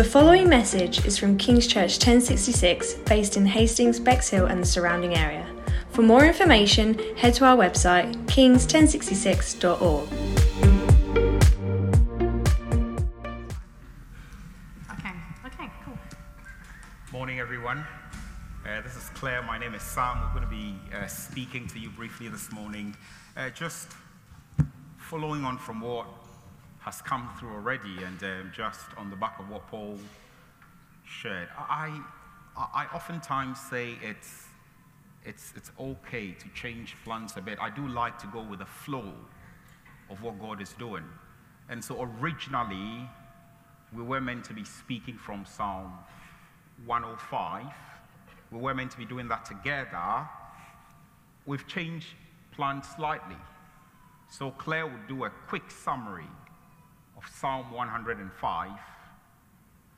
The following message is from King's Church 1066, based in Hastings, Bexhill, and the surrounding area. For more information, head to our website, kings1066.org. Okay, okay, cool. Morning, everyone. Uh, this is Claire. My name is Sam. We're going to be uh, speaking to you briefly this morning. Uh, just following on from what has come through already, and um, just on the back of what Paul shared, I, I, oftentimes say it's, it's, it's okay to change plans a bit. I do like to go with the flow of what God is doing. And so originally, we were meant to be speaking from Psalm 105. We were meant to be doing that together. We've changed plans slightly. So Claire will do a quick summary of Psalm 105,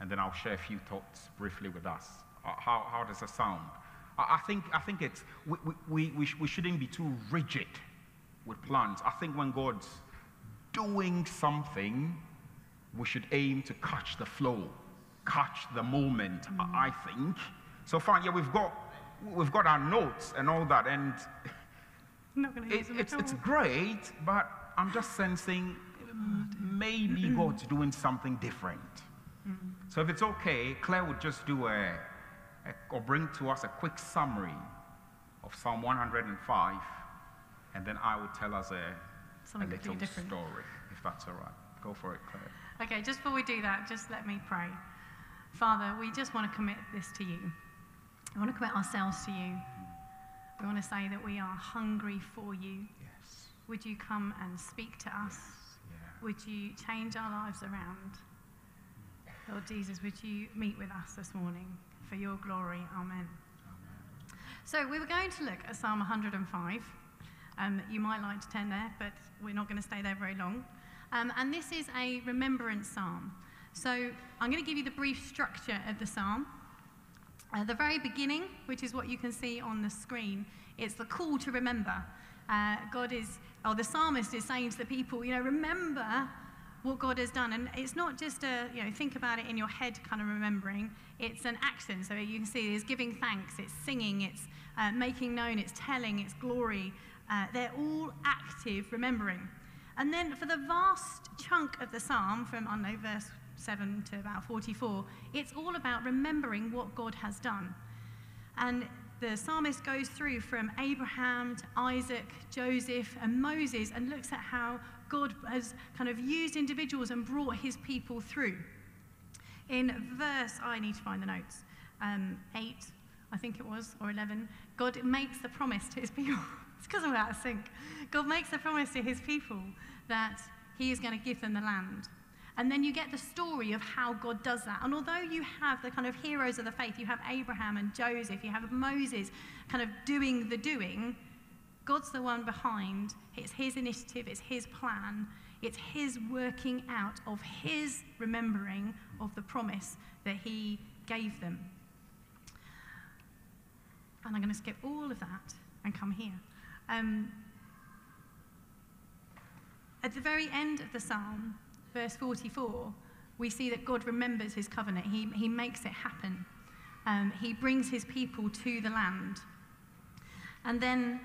and then I'll share a few thoughts briefly with us. Uh, how, how does it sound? I, I think, I think it's, we, we, we, we shouldn't be too rigid with plans. I think when God's doing something, we should aim to catch the flow, catch the moment, mm. I think. So fine, yeah, we've got, we've got our notes and all that, and it, it's, it's great, but I'm just sensing maybe God's doing something different. So if it's okay, Claire would just do a, a, or bring to us a quick summary of Psalm 105, and then I will tell us a, a little story, if that's all right. Go for it, Claire. Okay, just before we do that, just let me pray. Father, we just want to commit this to you. We want to commit ourselves to you. We want to say that we are hungry for you. Yes. Would you come and speak to us? Would you change our lives around? Lord Jesus, would you meet with us this morning for your glory? Amen. Amen. So, we were going to look at Psalm 105. Um, you might like to turn there, but we're not going to stay there very long. Um, and this is a remembrance psalm. So, I'm going to give you the brief structure of the psalm. At the very beginning, which is what you can see on the screen, it's the call to remember. Uh, God is or the psalmist is saying to the people, you know, remember what God has done. And it's not just a, you know, think about it in your head kind of remembering. It's an action. So you can see it's giving thanks, it's singing, it's uh, making known, it's telling, it's glory. Uh, they're all active remembering. And then for the vast chunk of the psalm, from, I know, verse 7 to about 44, it's all about remembering what God has done. And the psalmist goes through from Abraham to Isaac, Joseph, and Moses and looks at how God has kind of used individuals and brought his people through. In verse, I need to find the notes, um, 8, I think it was, or 11, God makes the promise to his people. it's because I'm out of sync. God makes the promise to his people that he is going to give them the land. And then you get the story of how God does that. And although you have the kind of heroes of the faith, you have Abraham and Joseph, you have Moses kind of doing the doing, God's the one behind. It's his initiative, it's his plan, it's his working out of his remembering of the promise that he gave them. And I'm going to skip all of that and come here. Um, at the very end of the psalm, verse 44, we see that God remembers his covenant. He, he makes it happen. Um, he brings his people to the land. And then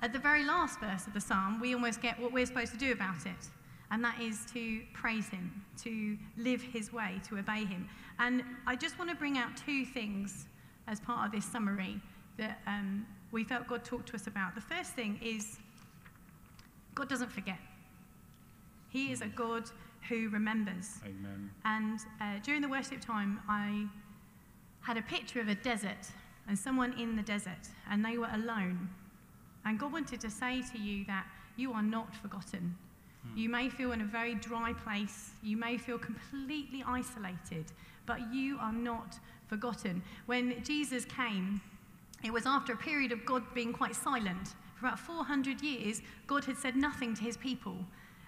at the very last verse of the psalm, we almost get what we're supposed to do about it. And that is to praise him, to live his way, to obey him. And I just want to bring out two things as part of this summary that um, we felt God talked to us about. The first thing is God doesn't forget. He is a God who remembers. Amen. And uh, during the worship time, I had a picture of a desert and someone in the desert, and they were alone. And God wanted to say to you that you are not forgotten. Hmm. You may feel in a very dry place, you may feel completely isolated, but you are not forgotten. When Jesus came, it was after a period of God being quite silent. For about 400 years, God had said nothing to his people.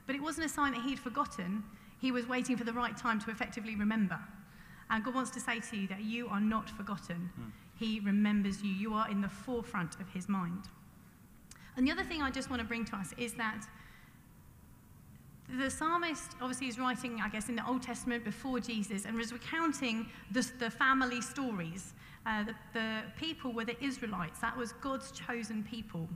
But it wasn't a sign that he'd forgotten. He was waiting for the right time to effectively remember. And God wants to say to you that you are not forgotten. Mm. He remembers you. You are in the forefront of his mind. And the other thing I just want to bring to us is that the psalmist obviously is writing, I guess, in the Old Testament before Jesus and was recounting the, the family stories. Uh, the, the people were the Israelites, that was God's chosen people.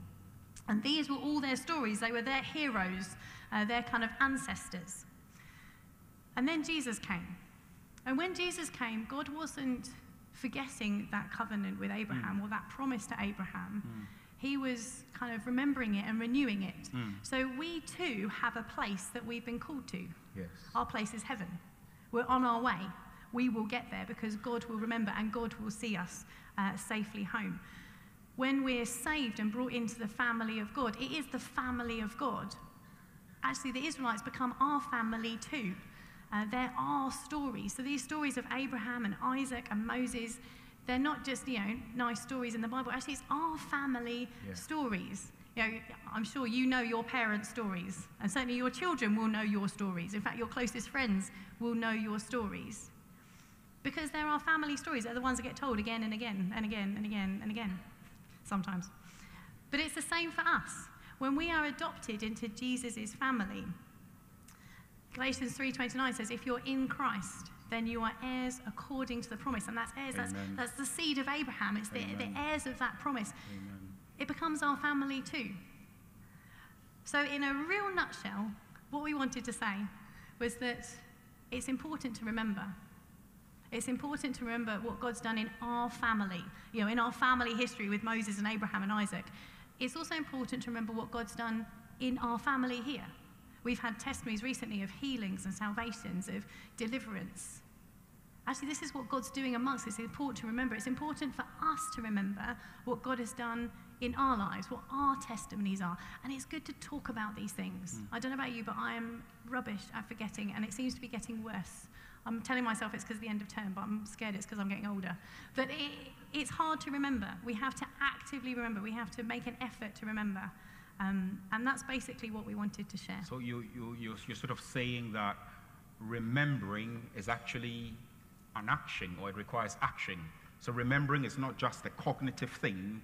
And these were all their stories, they were their heroes, uh, their kind of ancestors. And then Jesus came. And when Jesus came, God wasn't forgetting that covenant with Abraham mm. or that promise to Abraham. Mm he was kind of remembering it and renewing it. Mm. So we too have a place that we've been called to. Yes. Our place is heaven. We're on our way. We will get there because God will remember and God will see us uh, safely home. When we're saved and brought into the family of God, it is the family of God. Actually, the Israelites become our family too. Uh, there are stories. So these stories of Abraham and Isaac and Moses, they're not just, you know, nice stories in the Bible. Actually, it's our family yeah. stories. You know, I'm sure you know your parents' stories, and certainly your children will know your stories. In fact, your closest friends will know your stories. Because they're our family stories. They're the ones that get told again and again and again and again and again, sometimes. But it's the same for us. When we are adopted into Jesus' family, Galatians 3.29 says, if you're in Christ, then you are heirs according to the promise. And that's heirs, that's, that's, the seed of Abraham. It's the, the, heirs of that promise. Amen. It becomes our family too. So, in a real nutshell, what we wanted to say was that it's important to remember. It's important to remember what God's done in our family, you know, in our family history with Moses and Abraham and Isaac. It's also important to remember what God's done in our family here. We've had testimonies recently of healings and salvations, of deliverance. Actually, this is what God's doing amongst us. It's important to remember. It's important for us to remember what God has done in our lives, what our testimonies are. And it's good to talk about these things. Mm. I don't know about you, but I am rubbish at forgetting, and it seems to be getting worse. I'm telling myself it's because the end of term, but I'm scared it's because I'm getting older. But it, it's hard to remember. We have to actively remember. We have to make an effort to remember. Um, and that's basically what we wanted to share. So you, you, you're, you're sort of saying that remembering is actually an action, or it requires action. So remembering is not just a cognitive thing,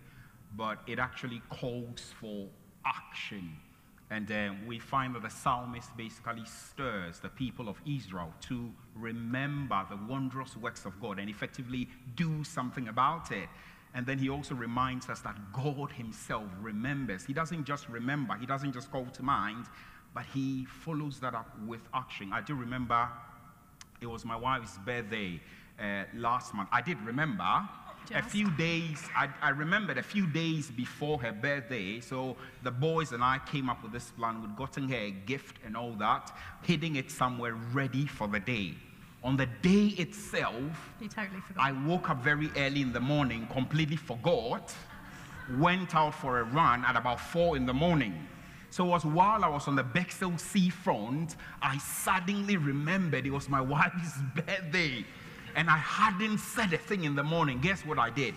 but it actually calls for action. And um, we find that the psalmist basically stirs the people of Israel to remember the wondrous works of God and effectively do something about it. And then he also reminds us that God himself remembers. He doesn't just remember, he doesn't just call to mind, but he follows that up with action. I do remember it was my wife's birthday uh, last month. I did remember. A few days, I, I remembered a few days before her birthday. So the boys and I came up with this plan. We'd gotten her a gift and all that, hiding it somewhere ready for the day. On the day itself, totally I woke up very early in the morning, completely forgot, went out for a run at about four in the morning. So it was while I was on the Bexhill seafront, I suddenly remembered it was my wife's birthday. And I hadn't said a thing in the morning. Guess what I did?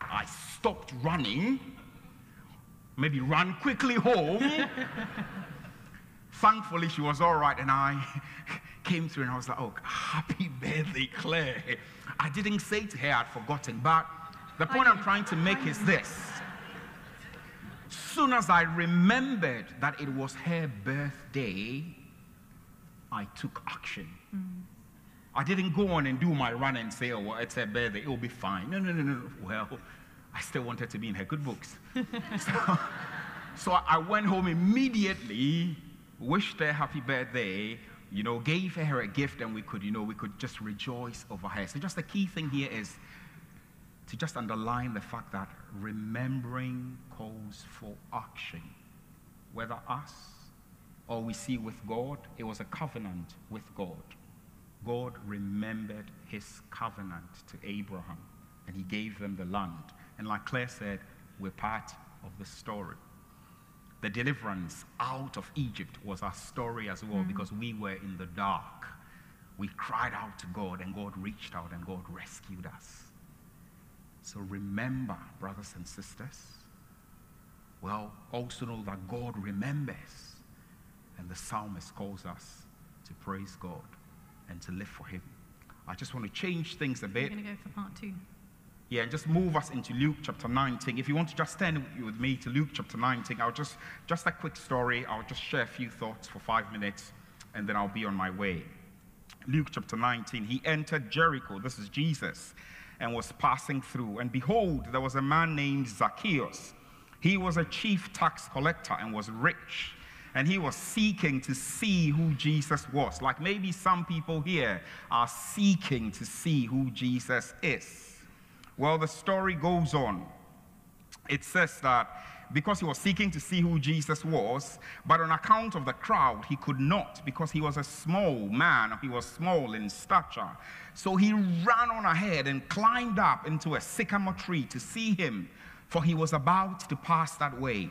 I stopped running, maybe ran quickly home. Thankfully, she was all right, and I came through and I was like, oh, happy birthday, Claire. I didn't say to her I'd forgotten, but the point I'm trying to make is this. Soon as I remembered that it was her birthday, I took action. Mm. I didn't go on and do my run and say, oh, well, it's her birthday, it'll be fine. No, no, no, no. Well, I still wanted to be in her good books. so, so I went home immediately, wished her happy birthday, you know, gave her a gift and we could, you know, we could just rejoice over her. So just the key thing here is to just underline the fact that remembering calls for action. Whether us or we see with God, it was a covenant with God. God remembered his covenant to Abraham and he gave them the land. And like Claire said, we're part of the story. The deliverance out of Egypt was our story as well mm. because we were in the dark. We cried out to God and God reached out and God rescued us. So remember, brothers and sisters, well, also know that God remembers. And the psalmist calls us to praise God and to live for Him. I just want to change things a bit. We're going to go for part two. Yeah, and just move us into Luke chapter 19. If you want to just stand with me to Luke chapter 19, I'll just, just a quick story. I'll just share a few thoughts for five minutes and then I'll be on my way. Luke chapter 19, he entered Jericho. This is Jesus and was passing through. And behold, there was a man named Zacchaeus. He was a chief tax collector and was rich. And he was seeking to see who Jesus was. Like maybe some people here are seeking to see who Jesus is. Well, the story goes on. It says that because he was seeking to see who Jesus was, but on account of the crowd, he could not because he was a small man, he was small in stature. So he ran on ahead and climbed up into a sycamore tree to see him, for he was about to pass that way.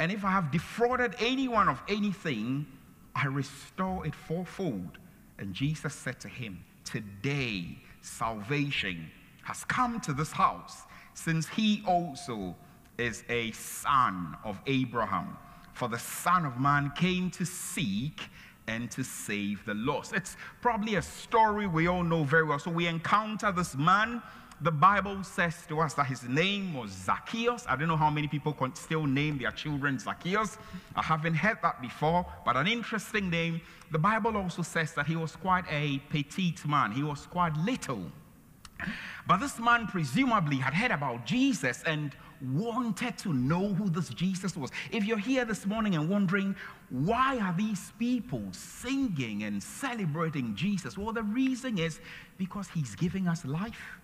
And if I have defrauded anyone of anything, I restore it fourfold. And Jesus said to him, Today, salvation has come to this house, since he also is a son of Abraham. For the Son of Man came to seek and to save the lost. It's probably a story we all know very well. So we encounter this man. The Bible says to us that his name was Zacchaeus. I don't know how many people can still name their children Zacchaeus. I haven't heard that before, but an interesting name. The Bible also says that he was quite a petite man, he was quite little. But this man presumably had heard about Jesus and wanted to know who this Jesus was. If you're here this morning and wondering, why are these people singing and celebrating Jesus? Well, the reason is because he's giving us life.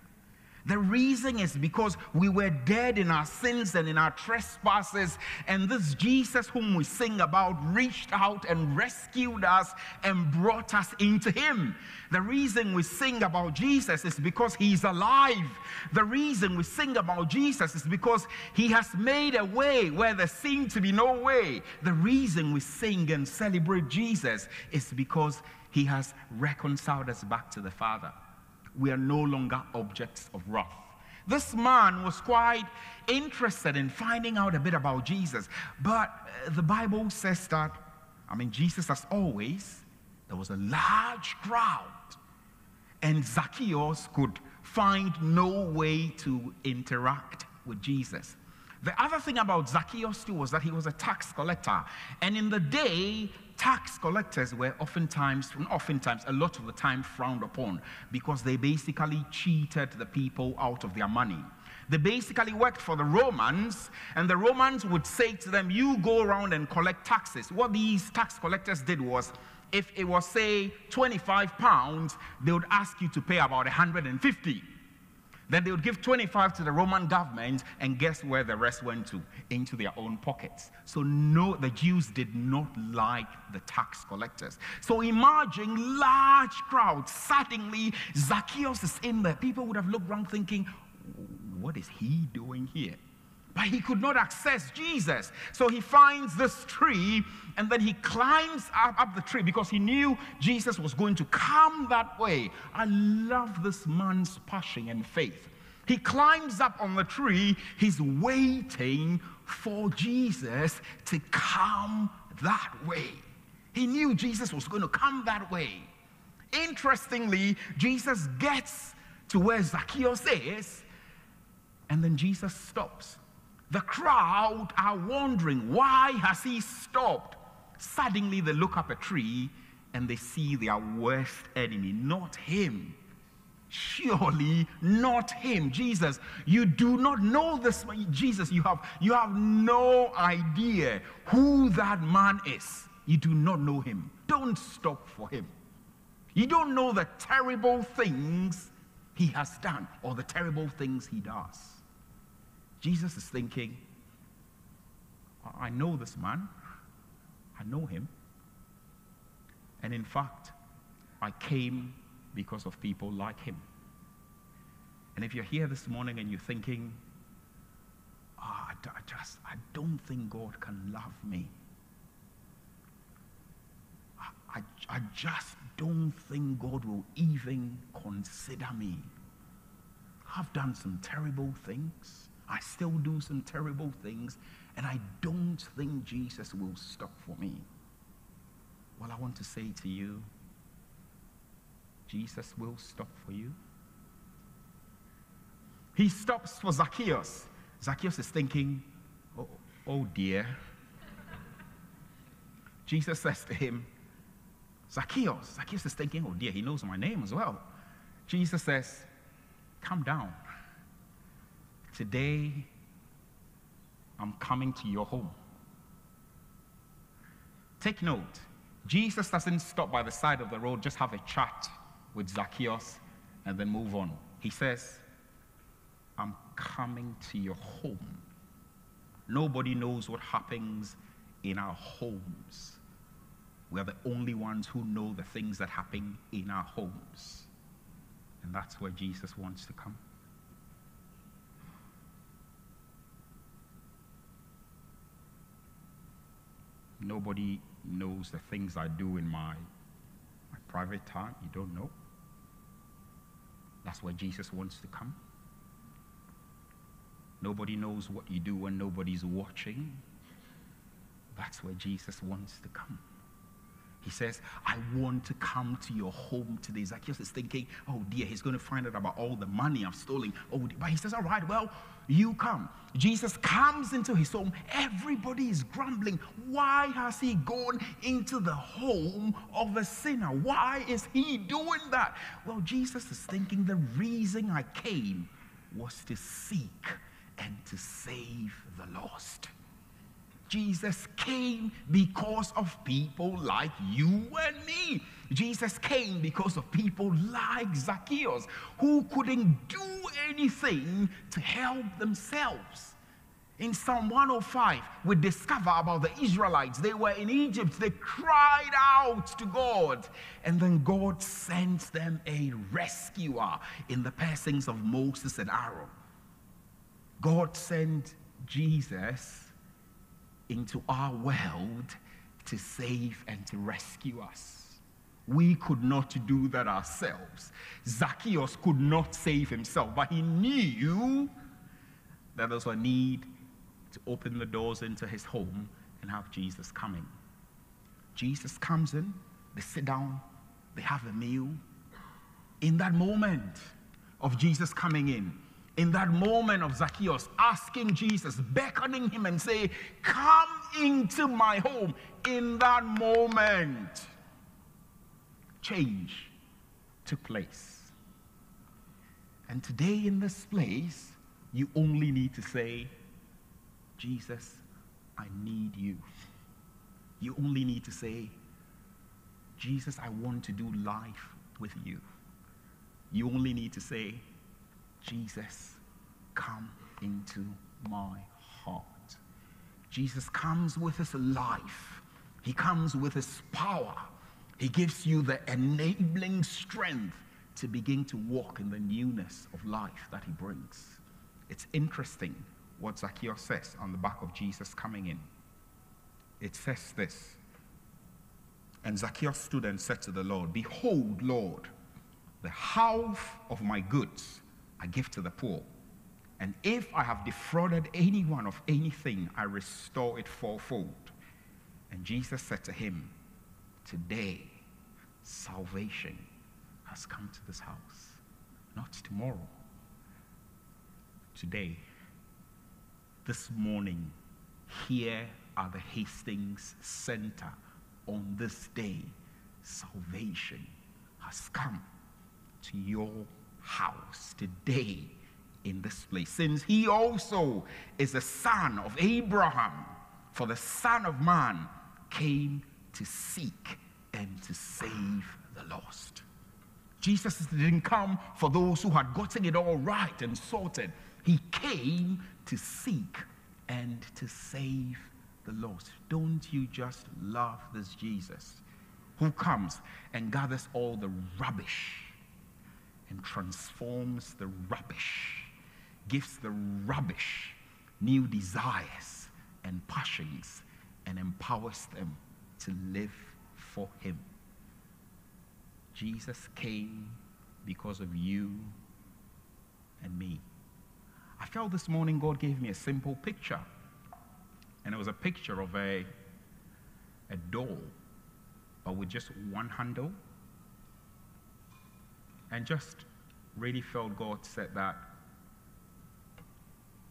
The reason is because we were dead in our sins and in our trespasses, and this Jesus, whom we sing about, reached out and rescued us and brought us into Him. The reason we sing about Jesus is because He's alive. The reason we sing about Jesus is because He has made a way where there seemed to be no way. The reason we sing and celebrate Jesus is because He has reconciled us back to the Father we are no longer objects of wrath. This man was quite interested in finding out a bit about Jesus, but uh, the Bible says that, I mean, Jesus, as always, there was a large crowd, and Zacchaeus could find no way to interact with Jesus. The other thing about Zacchaeus too was that he was a tax collector. And in the day, tax collectors were oftentimes, oftentimes, a lot of the time frowned upon because they basically cheated the people out of their money. They basically worked for the Romans, and the Romans would say to them, You go around and collect taxes. What these tax collectors did was, if it was, say, 25 pounds, they would ask you to pay about 150. Then they would give 25 to the Roman government, and guess where the rest went to? Into their own pockets. So, no, the Jews did not like the tax collectors. So, imagine large crowds. Suddenly, Zacchaeus is in there. People would have looked around thinking, what is he doing here? But he could not access Jesus. So he finds this tree and then he climbs up, up, the tree because he knew Jesus was going to come that way. I love this man's passion and faith. He climbs up on the tree, he's waiting for Jesus to come that way. He knew Jesus was going to come that way. Interestingly, Jesus gets to where Zacchaeus is, and then Jesus stops. The crowd are wondering, why has he stopped? Suddenly they look up a tree and they see their worst enemy, not him. Surely not him. Jesus, you do not know this. Jesus, you have, you have no idea who that man is. You do not know him. Don't stop for him. You don't know the terrible things he has done or the terrible things he does. Jesus is thinking, I know this man. I know him. And in fact, I came because of people like him. And if you're here this morning and you're thinking, ah, I just, I don't think God can love me. I, I, I just don't think God will even consider me. I've done some terrible things. I still do some terrible things, and I don't think Jesus will stop for me. Well, I want to say to you, Jesus will stop for you. He stops for Zacchaeus. Zacchaeus is thinking, oh, oh dear. Jesus says to him, Zacchaeus. Zacchaeus is thinking, oh dear, he knows my name as well. Jesus says, Come down. Today, I'm coming to your home. Take note, Jesus doesn't stop by the side of the road, just have a chat with Zacchaeus, and then move on. He says, I'm coming to your home. Nobody knows what happens in our homes. We are the only ones who know the things that happen in our homes. And that's where Jesus wants to come. Nobody knows the things I do in my, my private time. You don't know. That's where Jesus wants to come. Nobody knows what you do when nobody's watching. That's where Jesus wants to come. He says, I want to come to your home today. Zacchaeus is thinking, oh dear, he's going to find out about all the money I've stolen. Oh, dear. but he says, all right, well, you come. Jesus comes into his home. Everybody is grumbling. Why has he gone into the home of a sinner? Why is he doing that? Well, Jesus is thinking the reason I came was to seek and to save the lost. Jesus came because of people like you and me. Jesus came because of people like Zacchaeus who couldn't do anything to help themselves. In Psalm 105, we discover about the Israelites. They were in Egypt. They cried out to God. And then God sent them a rescuer in the persons of Moses and Aaron. God sent Jesus into our world to save and to rescue us. We could not do that ourselves. Zacchaeus could not save himself, but he knew that there was a need to open the doors into his home and have Jesus coming. Jesus comes in, they sit down, they have a meal. In that moment of Jesus coming in, in that moment of Zacchaeus asking Jesus, beckoning him and say, Come into my home. In that moment, change took place. And today in this place, you only need to say, Jesus, I need you. You only need to say, Jesus, I want to do life with you. You only need to say, Jesus, come into my heart. Jesus comes with his life, he comes with his power. He gives you the enabling strength to begin to walk in the newness of life that he brings. It's interesting what Zacchaeus says on the back of Jesus coming in. It says this And Zacchaeus stood and said to the Lord, Behold, Lord, the half of my goods I give to the poor. And if I have defrauded anyone of anything, I restore it fourfold. And Jesus said to him, Today, salvation has come to this house, not tomorrow. Today, this morning, here at the Hastings Center, on this day, salvation has come to your house today in this place, since he also is a son of Abraham. For the Son of Man came to seek and to save the lost. Jesus didn't come for those who had gotten it all right and sorted. He came to seek and to save the lost. Don't you just love this Jesus who comes and gathers all the rubbish and transforms the rubbish, gives the rubbish new desires and passions and empowers them to live for Him. Jesus came because of you and me. I felt this morning God gave me a simple picture. And it was a picture of a, a door, but with just one handle. And just really felt God said that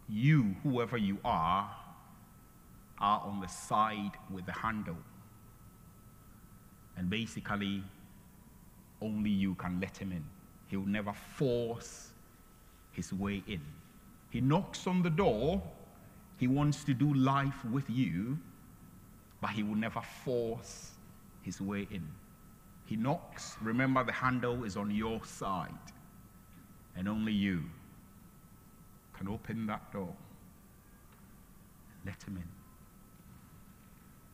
you, whoever you are, are on the side with the handle. And basically, only you can let him in. He'll never force his way in. He knocks on the door. He wants to do life with you, but he will never force his way in. He knocks. Remember, the handle is on your side, and only you can open that door. And let him in.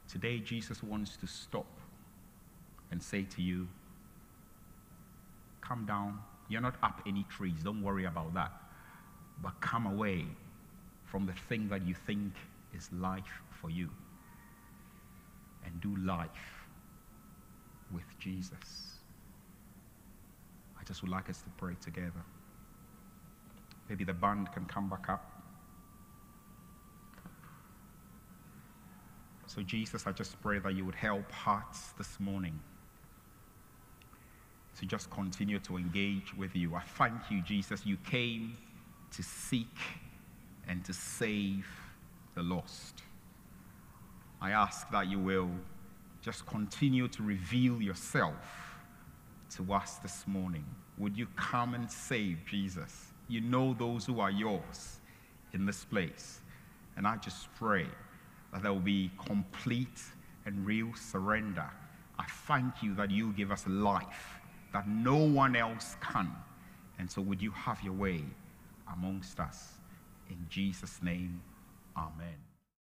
Today, Jesus wants to stop and say to you, Come down. You're not up any trees. Don't worry about that. But come away from the thing that you think is life for you and do life with Jesus. I just would like us to pray together. Maybe the band can come back up. So, Jesus, I just pray that you would help hearts this morning to just continue to engage with you. I thank you, Jesus. You came to seek and to save the lost. I ask that you will just continue to reveal yourself to us this morning. Would you come and save Jesus? You know those who are yours in this place. And I just pray that there will be complete and real surrender. I thank you that you give us life that no one else can. And so, would you have your way amongst us? In Jesus' name, amen.